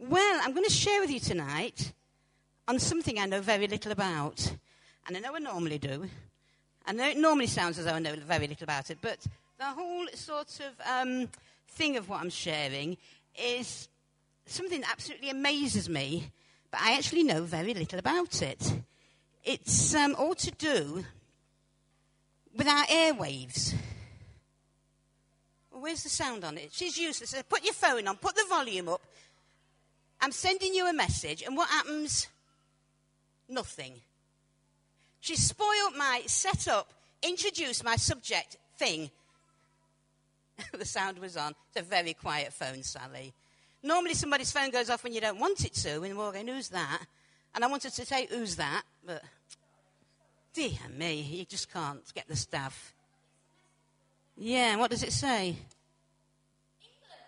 Well, I'm going to share with you tonight on something I know very little about. And I know I normally do. I know it normally sounds as though I know very little about it, but the whole sort of um, thing of what I'm sharing is something that absolutely amazes me, but I actually know very little about it. It's um, all to do with our airwaves. Where's the sound on it? She's useless. Put your phone on, put the volume up. I'm sending you a message, and what happens? Nothing. She spoiled my setup, introduced my subject thing. the sound was on. It's a very quiet phone, Sally. Normally somebody's phone goes off when you don't want it to, and we're going, who's that? And I wanted to say, who's that? But, dear me, you just can't get the staff. Yeah, what does it say?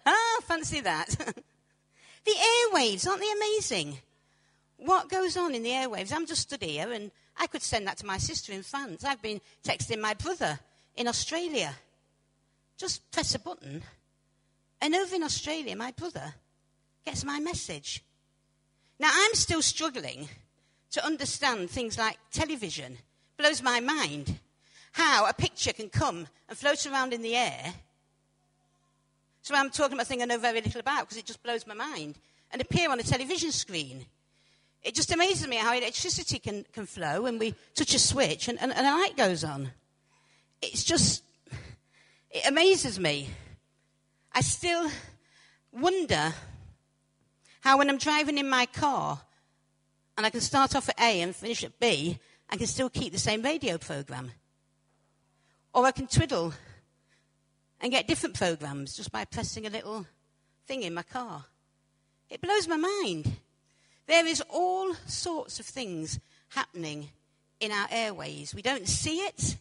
Ah, oh, fancy that. the airwaves, aren't they amazing? What goes on in the airwaves? I'm just stood here and I could send that to my sister in France. I've been texting my brother in Australia. Just press a button, and over in Australia, my brother gets my message. Now, I'm still struggling to understand things like television. Blows my mind how a picture can come and float around in the air. So I'm talking about a thing I know very little about because it just blows my mind and appear on a television screen. It just amazes me how electricity can, can flow and we touch a switch and, and, and a light goes on. It's just, it amazes me. I still wonder how when I'm driving in my car and I can start off at A and finish at B, I can still keep the same radio program. Or I can twiddle and get different programs just by pressing a little thing in my car. It blows my mind. There is all sorts of things happening in our airways. We don't see it,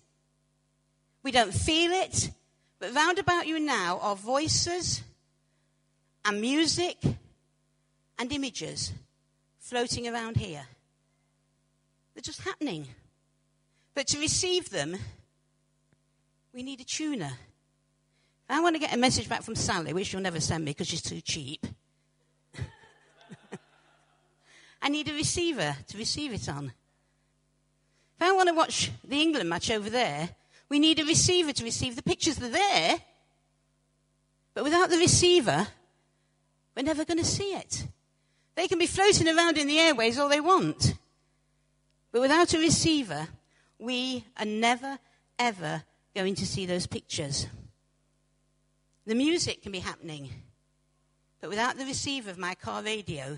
we don't feel it, but round about you now are voices and music and images floating around here. They're just happening. But to receive them, we need a tuner. I want to get a message back from Sally, which she'll never send me because she's too cheap. I need a receiver to receive it on. If I want to watch the England match over there, we need a receiver to receive the pictures. They're there. But without the receiver, we're never going to see it. They can be floating around in the airways all they want. But without a receiver, we are never, ever going to see those pictures. The music can be happening, but without the receiver of my car radio,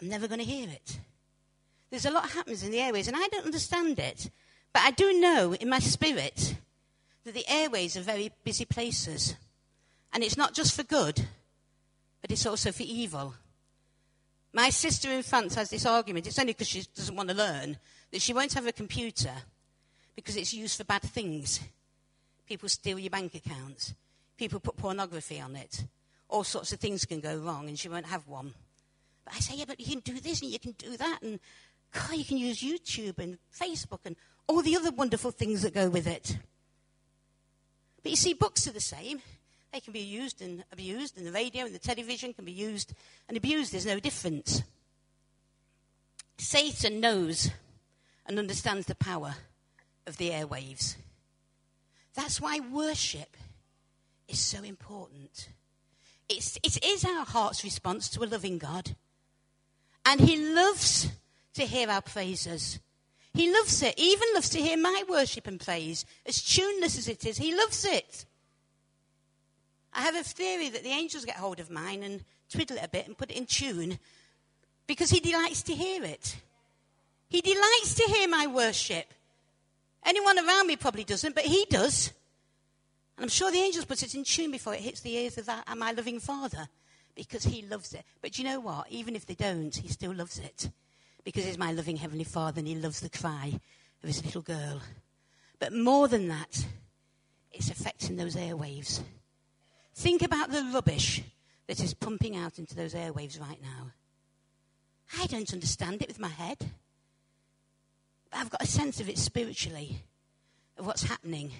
I'm never going to hear it. There's a lot happens in the airways, and I don't understand it, but I do know in my spirit that the airways are very busy places. And it's not just for good, but it's also for evil. My sister in France has this argument, it's only because she doesn't want to learn, that she won't have a computer because it's used for bad things. People steal your bank accounts. People put pornography on it. All sorts of things can go wrong, and she won't have one. But I say, yeah, but you can do this and you can do that, and God, you can use YouTube and Facebook and all the other wonderful things that go with it. But you see, books are the same. They can be used and abused, and the radio and the television can be used and abused. There's no difference. Satan knows and understands the power of the airwaves. That's why worship is so important. It's, it is our heart's response to a loving God. And He loves to hear our praises. He loves it. He even loves to hear my worship and praise, as tuneless as it is. He loves it. I have a theory that the angels get hold of mine and twiddle it a bit and put it in tune because he delights to hear it. He delights to hear my worship. Anyone around me probably doesn't, but he does. And I'm sure the angels put it in tune before it hits the ears of that, my loving Father because he loves it. But you know what? Even if they don't, he still loves it because he's my loving Heavenly Father and he loves the cry of his little girl. But more than that, it's affecting those airwaves. Think about the rubbish that is pumping out into those airwaves right now. I don't understand it with my head. I've got a sense of it spiritually, of what's happening.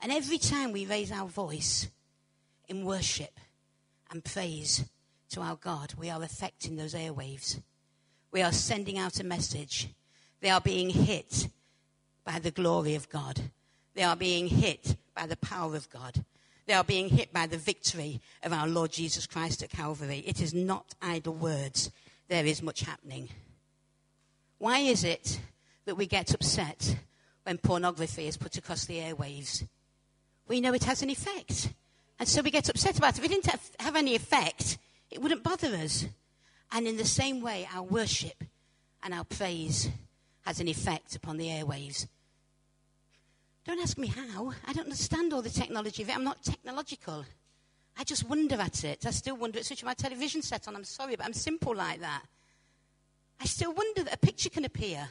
And every time we raise our voice in worship and praise, to our God, we are affecting those airwaves. We are sending out a message. They are being hit by the glory of God. They are being hit by the power of God. They are being hit by the victory of our Lord Jesus Christ at Calvary. It is not idle words. There is much happening. Why is it that we get upset when pornography is put across the airwaves? We know it has an effect. And so we get upset about it. If it didn't have any effect, it wouldn't bother us. And in the same way, our worship and our praise has an effect upon the airwaves. Don't ask me how. I don't understand all the technology of it. I'm not technological. I just wonder at it. I still wonder at switching my television set on. I'm sorry, but I'm simple like that. I still wonder that a picture can appear.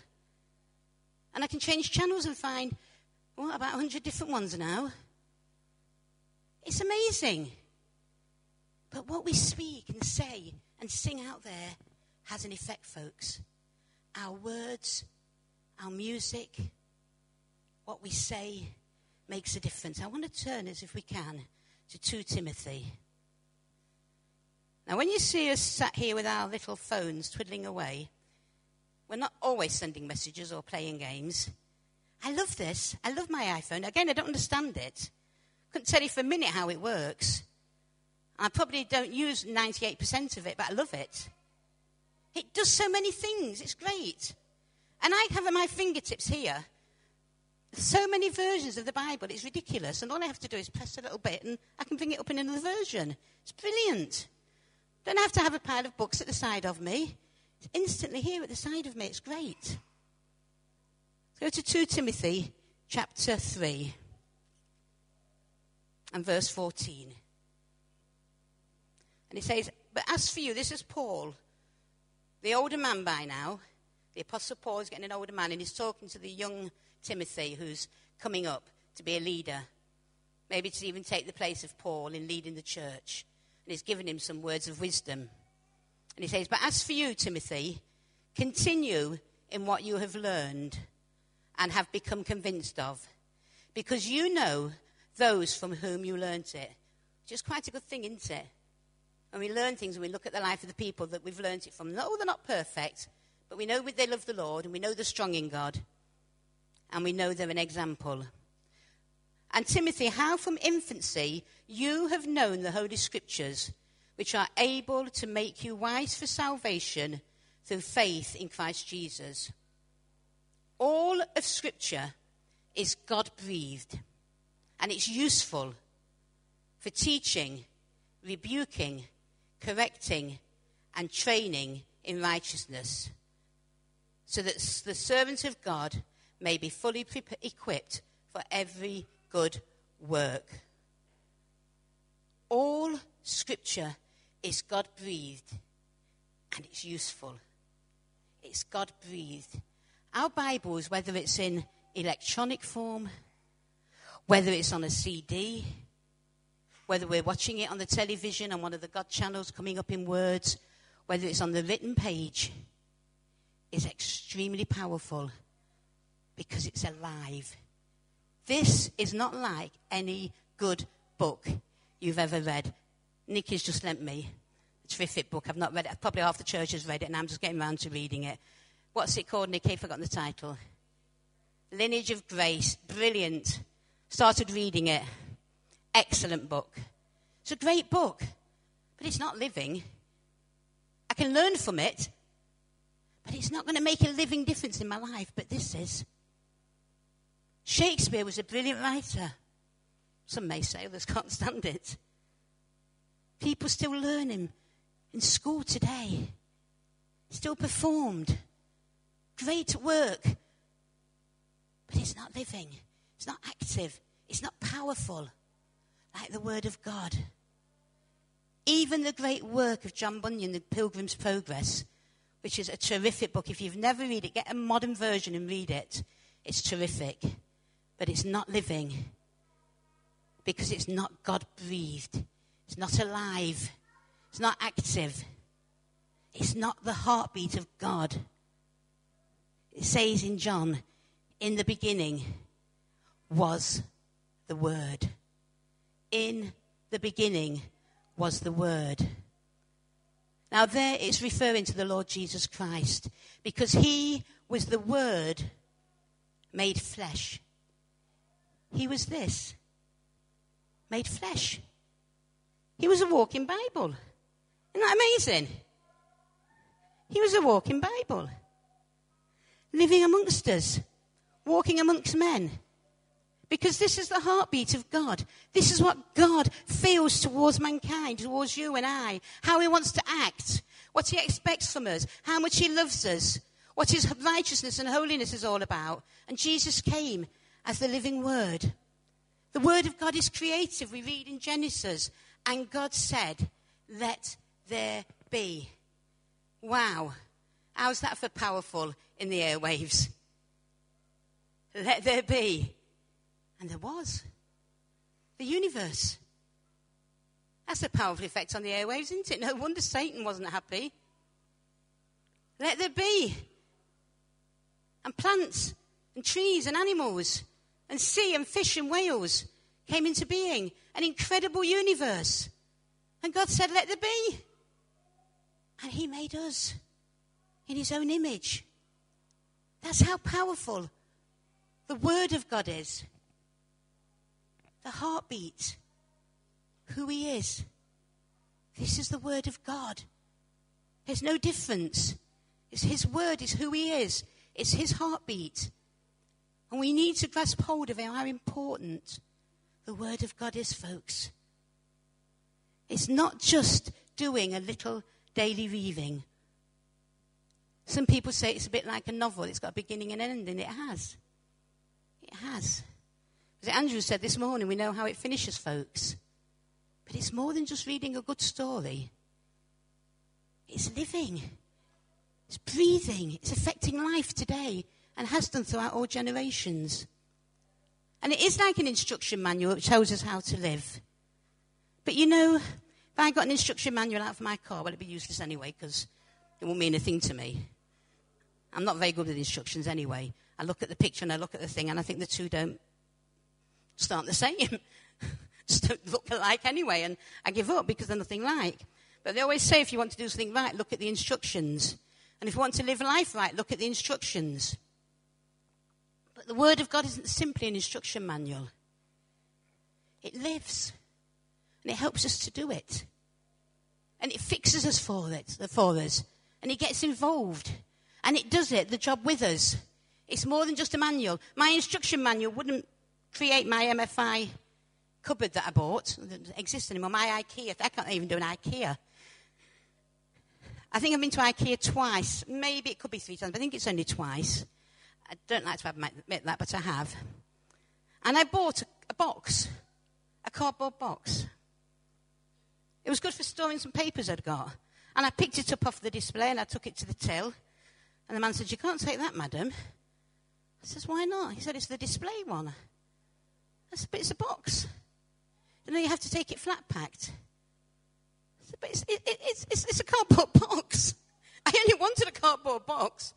And I can change channels and find, what, about 100 different ones now? It's amazing. But what we speak and say and sing out there has an effect, folks. Our words, our music, what we say makes a difference. I want to turn as if we can to 2 Timothy. Now, when you see us sat here with our little phones twiddling away, we're not always sending messages or playing games. I love this. I love my iPhone. Again, I don't understand it. Couldn't tell you for a minute how it works. I probably don't use 98% of it, but I love it. It does so many things. It's great. And I have at my fingertips here so many versions of the Bible. It's ridiculous. And all I have to do is press a little bit and I can bring it up in another version. It's brilliant. Don't have to have a pile of books at the side of me. It's instantly here at the side of me. It's great. Let's go to 2 Timothy chapter 3 and verse 14. And he says, But as for you, this is Paul, the older man by now. The Apostle Paul is getting an older man, and he's talking to the young Timothy who's coming up to be a leader, maybe to even take the place of Paul in leading the church. And he's given him some words of wisdom. And he says, But as for you, Timothy, continue in what you have learned and have become convinced of, because you know those from whom you learnt it. Which is quite a good thing, isn't it? And we learn things and we look at the life of the people that we've learnt it from. No, they're not perfect, but we know they love the Lord and we know they're strong in God and we know they're an example. And Timothy, how from infancy you have known the Holy Scriptures, which are able to make you wise for salvation through faith in Christ Jesus. All of Scripture is God breathed and it's useful for teaching, rebuking, correcting, and training in righteousness, so that the servants of God may be fully pre- equipped for every good work. All scripture is God breathed and it's useful. It's God breathed. Our Bibles, whether it's in electronic form, whether it's on a CD, whether we're watching it on the television on one of the God channels coming up in words, whether it's on the written page, is extremely powerful because it's alive. This is not like any good book you've ever read. Nikki's just lent me a terrific book. I've not read it. Probably half the church has read it, and I'm just getting around to reading it. What's it called, Nikki? I've forgotten the title. Lineage of Grace. Brilliant. Started reading it. Excellent book. It's a great book, but it's not living. I can learn from it, but it's not going to make a living difference in my life. But this is. Shakespeare was a brilliant writer. Some may say others can't stand it. People still learn him in school today. Still performed. Great work. But it's not living. It's not active. It's not powerful like the Word of God. Even the great work of John Bunyan, The Pilgrim's Progress, which is a terrific book. If you've never read it, get a modern version and read it. It's terrific. But it's not living because it's not God breathed. It's not alive. It's not active. It's not the heartbeat of God. It says in John, in the beginning was the Word. In the beginning was the Word. Now, there it's referring to the Lord Jesus Christ because he was the Word made flesh. He was this made flesh. He was a walking Bible. Isn't that amazing? He was a walking Bible. Living amongst us, walking amongst men. Because this is the heartbeat of God. This is what God feels towards mankind, towards you and I. How He wants to act. What He expects from us. How much He loves us. What His righteousness and holiness is all about. And Jesus came as the living Word. The Word of God is creative. We read in Genesis. And God said, Let there be. Wow. How's that for powerful in the airwaves? Let there be. And there was. The universe. That's a powerful effect on the airwaves, isn't it? No wonder Satan wasn't happy. Let there be. And plants and trees and animals and sea and fish and whales came into being. An incredible universe. And God said, Let there be. And He made us in His own image. That's how powerful the Word of God is the heartbeat, who He is. This is the Word of God. There's no difference. It's His Word, it's who He is, it's His heartbeat. And we need to grasp hold of how important the Word of God is, folks. It's not just doing a little daily reading. Some people say it's a bit like a novel, it's got a beginning and an and It has. It has. As Andrew said this morning, we know how it finishes, folks. But it's more than just reading a good story. It's living. It's breathing. It's affecting life today and has done throughout all generations. And it is like an instruction manual which tells us how to live. But you know, if I got an instruction manual out for my car, well, it'd be useless anyway because it won't mean a thing to me. I'm not very good with instructions anyway. I look at the picture and I look at the thing and I think the two don't start the same. just don't look alike anyway, and I give up because they're nothing like. But they always say if you want to do something right, look at the instructions. And if you want to live life right, look at the instructions. But the Word of God isn't simply an instruction manual, it lives. And it helps us to do it. And it fixes us for it, for us. And it gets involved. And it does it, the job with us. It's more than just a manual. My instruction manual wouldn't create my MFI cupboard that I bought. It doesn't exist anymore. My IKEA. I can't even do an IKEA. I think I've been to IKEA twice. Maybe it could be three times, but I think it's only twice. I don't like to admit that, but I have. And I bought a, a box, a cardboard box. It was good for storing some papers I'd got. And I picked it up off the display and I took it to the till. And the man said, You can't take that, madam. I says, Why not? He said, It's the display one. Said, but it's a box. You know, you have to take it flat packed. Said, but it's, it, it's, it's, it's a cardboard box. I only wanted a cardboard box.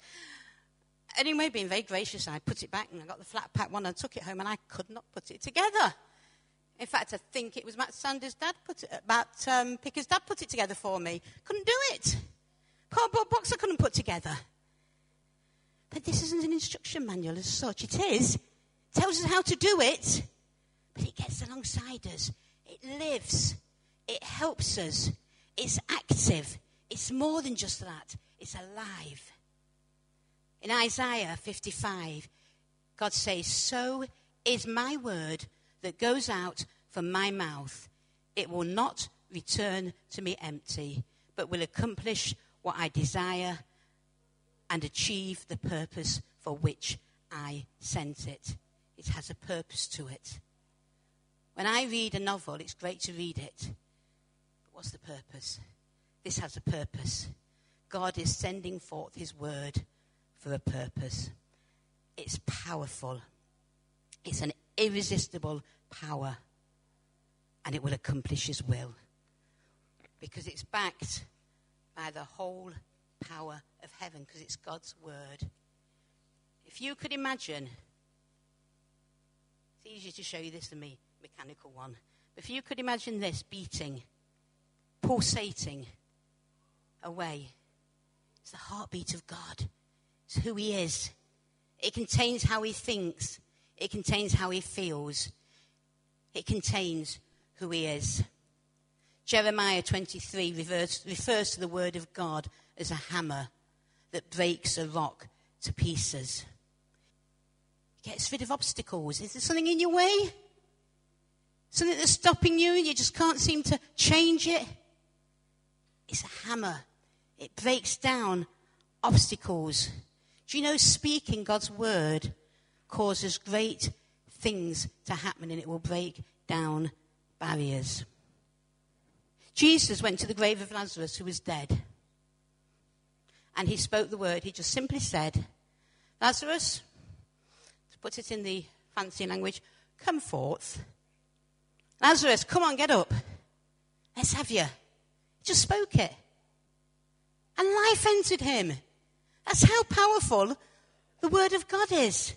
Anyway, being very gracious, I put it back and I got the flat pack one and took it home and I could not put it together. In fact, I think it was Matt Sanders' dad put it, Matt um, Picker's dad put it together for me. Couldn't do it. Cardboard box I couldn't put together. But this isn't an instruction manual as such. It is. It tells us how to do it but it gets alongside us. It lives. It helps us. It's active. It's more than just that. It's alive. In Isaiah 55, God says, So is my word that goes out from my mouth. It will not return to me empty, but will accomplish what I desire and achieve the purpose for which I sent it. It has a purpose to it. When I read a novel, it's great to read it. But what's the purpose? This has a purpose. God is sending forth his word for a purpose. It's powerful. It's an irresistible power. And it will accomplish his will. Because it's backed by the whole power of heaven, because it's God's word. If you could imagine, it's easier to show you this than me mechanical one. But If you could imagine this beating, pulsating away. It's the heartbeat of God. It's who He is. It contains how He thinks. It contains how He feels. It contains who He is. Jeremiah 23 refers, refers to the Word of God as a hammer that breaks a rock to pieces. It gets rid of obstacles. Is there something in your way? Something that's stopping you and you just can't seem to change it? It's a hammer. It breaks down obstacles. Do you know speaking God's word causes great things to happen and it will break down barriers? Jesus went to the grave of Lazarus who was dead. And he spoke the word. He just simply said, Lazarus, to put it in the fancy language, come forth. Lazarus, come on, get up. Let's have you. He just spoke it. And life entered him. That's how powerful the word of God is.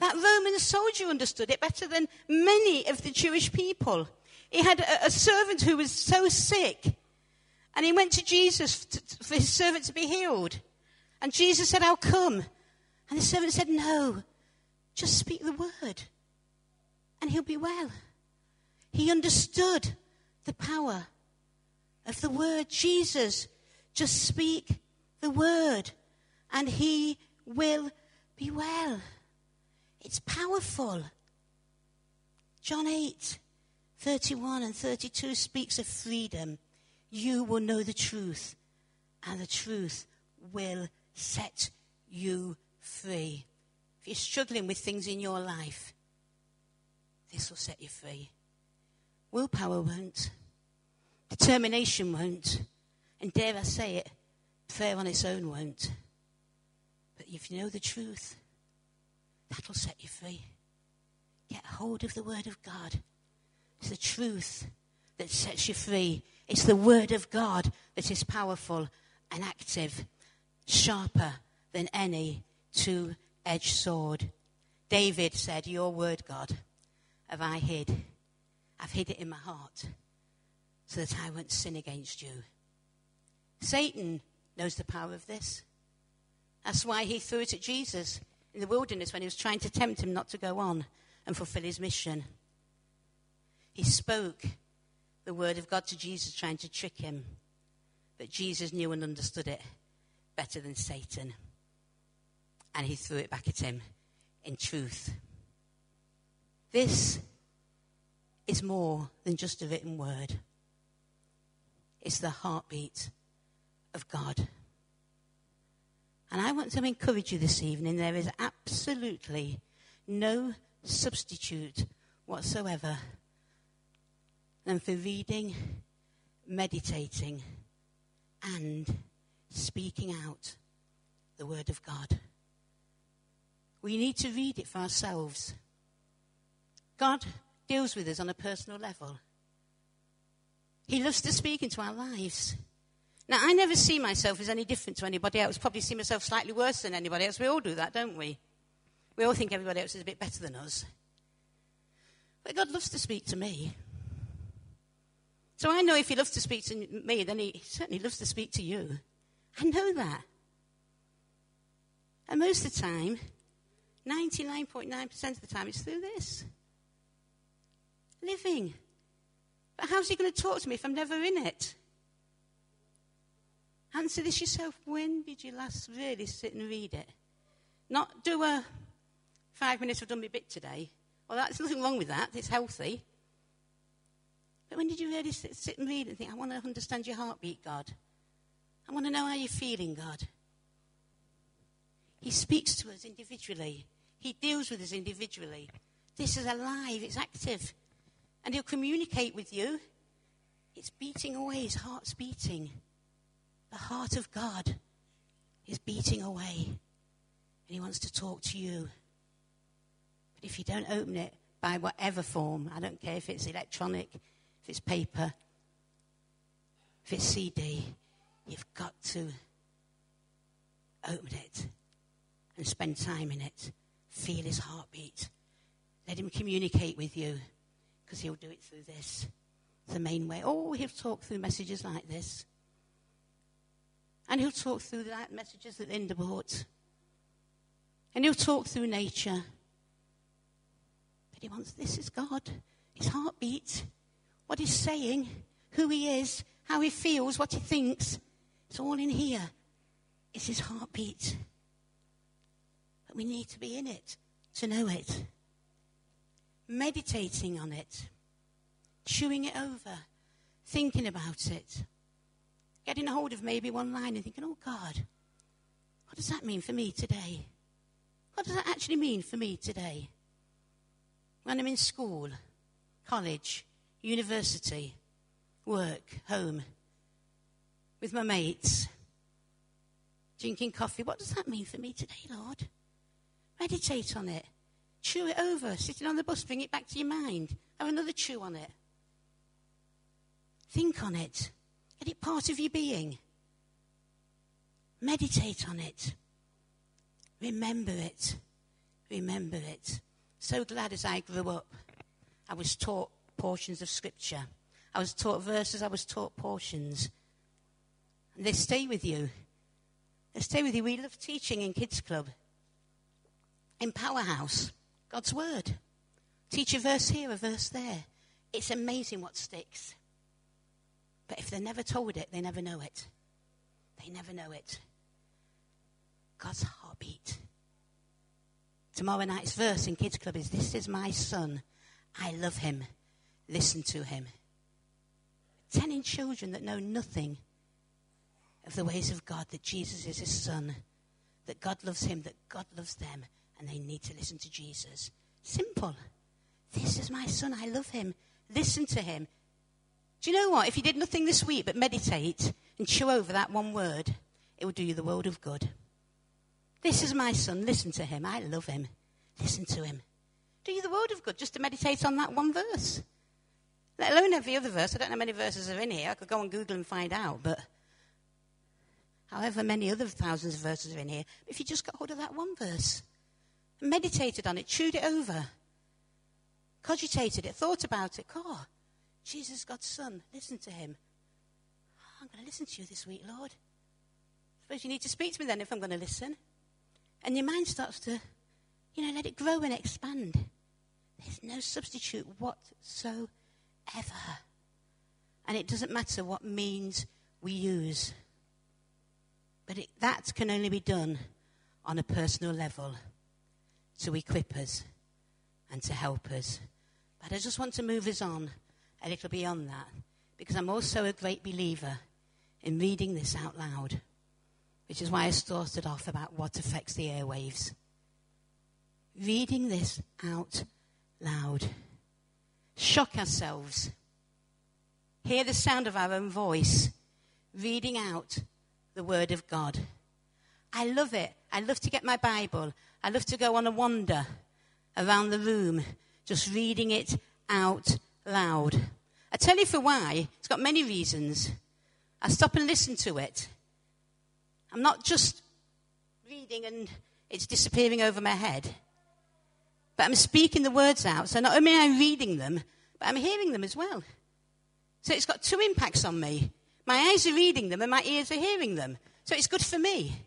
That Roman soldier understood it better than many of the Jewish people. He had a, a servant who was so sick, and he went to Jesus to, for his servant to be healed. And Jesus said, I'll come. And the servant said, No, just speak the word, and he'll be well. He understood the power of the word. Jesus, just speak the word, and he will be well. It's powerful. John 8, 31 and 32 speaks of freedom. You will know the truth, and the truth will set you free. If you're struggling with things in your life, this will set you free. Willpower won't. Determination won't. And dare I say it, prayer on its own won't. But if you know the truth, that'll set you free. Get hold of the Word of God. It's the truth that sets you free. It's the Word of God that is powerful and active, sharper than any two edged sword. David said, Your Word, God, have I hid. I've hid it in my heart so that I won't sin against you. Satan knows the power of this. That's why he threw it at Jesus in the wilderness when he was trying to tempt him not to go on and fulfill his mission. He spoke the word of God to Jesus, trying to trick him. But Jesus knew and understood it better than Satan. And he threw it back at him in truth. This is more than just a written word, it's the heartbeat of God. And I want to encourage you this evening there is absolutely no substitute whatsoever than for reading, meditating, and speaking out the Word of God. We need to read it for ourselves. God deals with us on a personal level. He loves to speak into our lives. Now, I never see myself as any different to anybody else. Probably see myself slightly worse than anybody else. We all do that, don't we? We all think everybody else is a bit better than us. But God loves to speak to me. So I know if He loves to speak to me, then He certainly loves to speak to you. I know that. And most of the time, 99.9% of the time, it's through this living. But how's He going to talk to me if I'm never in it? Answer this yourself. When did you last really sit and read it? Not do a five minutes, I've bit today. Well, that's nothing wrong with that. It's healthy. But when did you really sit, sit and read and think, I want to understand your heartbeat, God? I want to know how you're feeling, God. He speaks to us individually. He deals with us individually. This is alive, it's active. And he'll communicate with you. It's beating away, his heart's beating. The heart of God is beating away. And he wants to talk to you. But if you don't open it by whatever form, I don't care if it's electronic, if it's paper, if it's CD, you've got to open it and spend time in it. Feel his heartbeat. Let him communicate with you because he'll do it through this. It's the main way. Oh, he'll talk through messages like this. And he'll talk through the messages that Linda brought. And he'll talk through nature. But he wants this is God, his heartbeat, what he's saying, who he is, how he feels, what he thinks. It's all in here. It's his heartbeat. But we need to be in it to know it. Meditating on it, chewing it over, thinking about it, getting a hold of maybe one line and thinking, oh God, what does that mean for me today? What does that actually mean for me today? When I'm in school, college, university, work, home, with my mates, drinking coffee. What does that mean for me today, Lord? Meditate on it. Chew it over. Sitting on the bus, bring it back to your mind. Have another chew on it. Think on it. Get it part of your being. Meditate on it. Remember it. Remember it. So glad as I grew up, I was taught portions of Scripture. I was taught verses, I was taught portions. And they stay with you. They stay with you. We love teaching in Kids Club. In Powerhouse, God's Word. Teach a verse here, a verse there. It's amazing what sticks. But if they're never told it, they never know it. They never know it. God's heartbeat. Tomorrow night's verse in Kids Club is This is my son. I love him. Listen to him. Telling children that know nothing of the ways of God, that Jesus is his son, that God loves him, that God loves them, and they need to listen to Jesus. Simple. This is my son. I love him. Listen to him. Do you know what? If you did nothing this week but meditate and chew over that one word, it would do you the world of good. This is my son. Listen to him. I love him. Listen to him. Do you the world of good just to meditate on that one verse. Let alone every other verse. I don't know how many verses are in here. I could go on Google and find out, but however many other thousands of verses are in here, if you just got hold of that one verse, meditated on it, chewed it over, cogitated it, thought about it, God, Jesus, God's Son, listen to him. Oh, I'm going to listen to you this week, Lord. Suppose you need to speak to me then if I'm going to listen. And your mind starts to, you know, let it grow and expand. There's no substitute whatsoever. And it doesn't matter what means we use. But it, that can only be done on a personal level to equip us and to help us. But I just want to move us on a little beyond that because I'm also a great believer in reading this out loud, which is why I started off about what affects the airwaves. Reading this out loud. Shock ourselves. Hear the sound of our own voice reading out the Word of God. I love it. I love to get my Bible. I love to go on a wander around the room, just reading it out loud. I tell you for why. It's got many reasons. I stop and listen to it. I'm not just reading and it's disappearing over my head, but I'm speaking the words out. So not only am I reading them, but I'm hearing them as well. So it's got two impacts on me. My eyes are reading them and my ears are hearing them. So it's good for me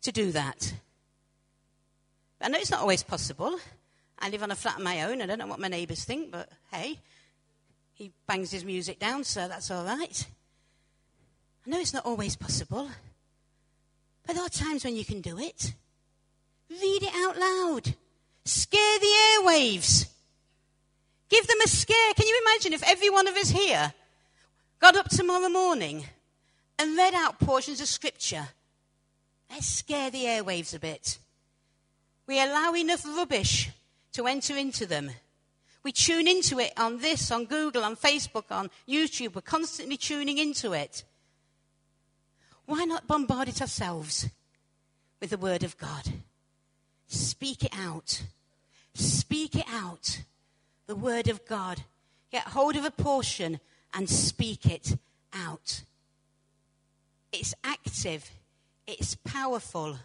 to do that. But I know it's not always possible. I live on a flat of my own. I don't know what my neighbours think, but hey, he bangs his music down, so that's all right. I know it's not always possible, but there are times when you can do it. Read it out loud. Scare the airwaves. Give them a scare. Can you imagine if every one of us here got up tomorrow morning and read out portions of scripture? Let's scare the airwaves a bit. We allow enough rubbish to enter into them. We tune into it on this, on Google, on Facebook, on YouTube. We're constantly tuning into it. Why not bombard it ourselves with the Word of God? Speak it out. Speak it out. The Word of God. Get hold of a portion and speak it out. It's active. It's powerful.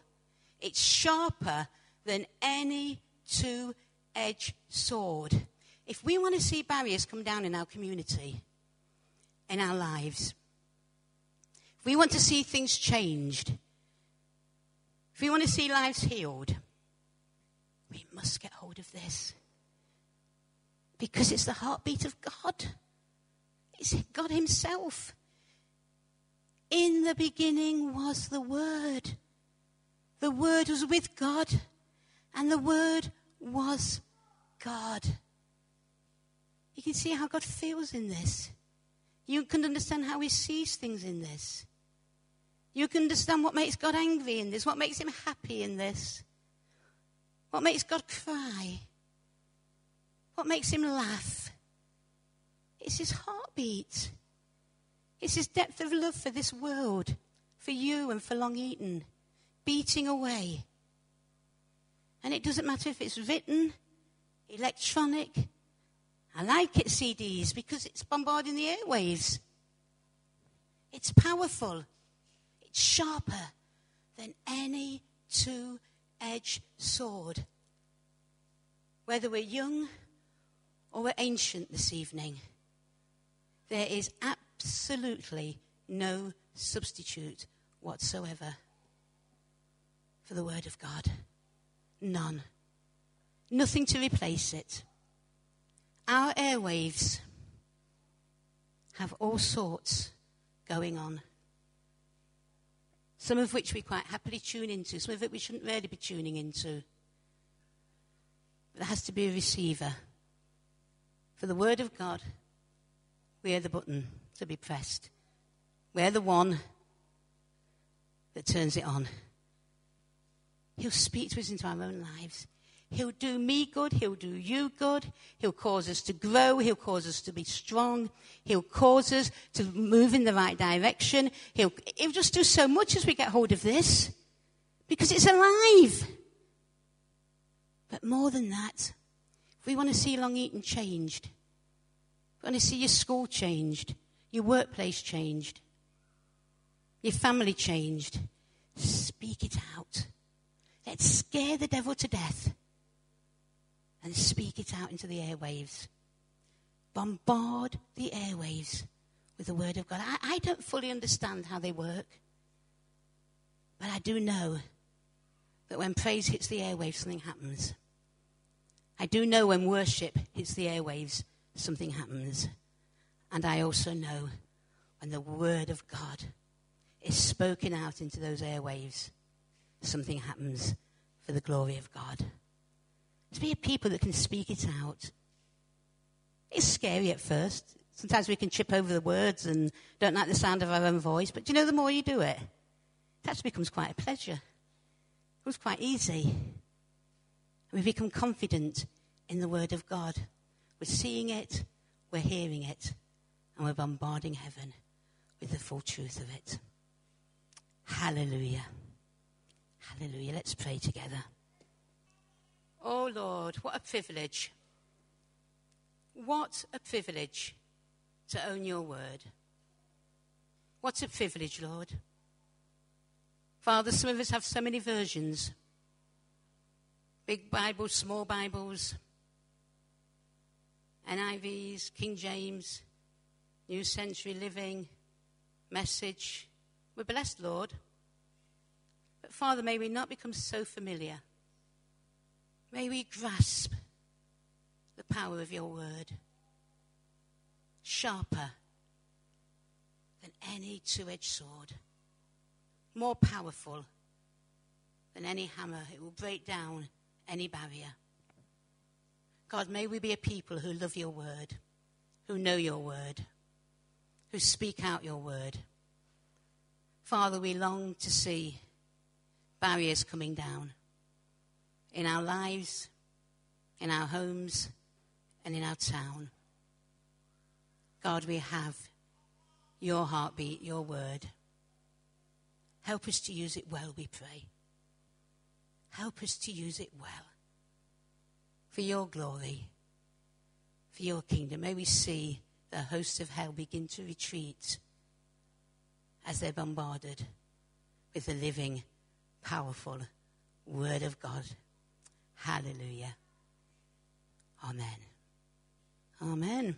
It's sharper than any two edged sword. If we want to see barriers come down in our community, in our lives, if we want to see things changed, if we want to see lives healed, we must get hold of this. Because it's the heartbeat of God. It's God Himself. In the beginning was the Word. The Word was with God, and the Word was God. You can see how God feels in this. You can understand how He sees things in this. You can understand what makes God angry in this, what makes Him happy in this, what makes God cry, what makes Him laugh. It's His heartbeat. It's His depth of love for this world, for you and for Long Eaton beating away. And it doesn't matter if it's written, electronic. I like it, CDs, because it's bombarding the airwaves. It's powerful. It's sharper than any two edged sword. Whether we're young or we're ancient this evening, there is absolutely no substitute whatsoever for the Word of God. None. Nothing to replace it. Our airwaves have all sorts going on. Some of which we quite happily tune into, some of it we shouldn't really be tuning into. But there has to be a receiver. For the Word of God, we are the button to be pressed. We're the one that turns it on. He'll speak to us into our own lives. He'll do me good. He'll do you good. He'll cause us to grow. He'll cause us to be strong. He'll cause us to move in the right direction. He'll, he'll just do so much as we get hold of this because it's alive. But more than that, if we want to see Long Eaton changed, we want to see your school changed, your workplace changed, your family changed, speak it out. Let's scare the devil to death and speak it out into the airwaves. Bombard the airwaves with the word of God. I, I don't fully understand how they work, but I do know that when praise hits the airwaves, something happens. I do know when worship hits the airwaves, something happens. And I also know when the word of God is spoken out into those airwaves, something happens for the glory of God. To be a people that can speak it out. It's scary at first. Sometimes we can chip over the words and don't like the sound of our own voice, but you know the more you do it, actually becomes quite a pleasure. It becomes quite easy. We become confident in the Word of God. We're seeing it, we're hearing it, and we're bombarding heaven with the full truth of it. Hallelujah. Hallelujah. Let's pray together. Oh Lord, what a privilege. What a privilege to own your word. What a privilege, Lord. Father, some of us have so many versions big Bibles, small Bibles, NIVs, King James, New Century Living, Message. We're blessed, Lord. But Father, may we not become so familiar. May we grasp the power of your word, sharper than any two edged sword, more powerful than any hammer. It will break down any barrier. God, may we be a people who love your word, who know your word, who speak out your word. Father, we long to see barriers coming down in our lives, in our homes, and in our town. God, we have your heartbeat, your word. Help us to use it well, we pray. Help us to use it well for your glory, for your kingdom. May we see the hosts of hell begin to retreat as they're bombarded with the living powerful Word of God. Hallelujah. Amen. Amen.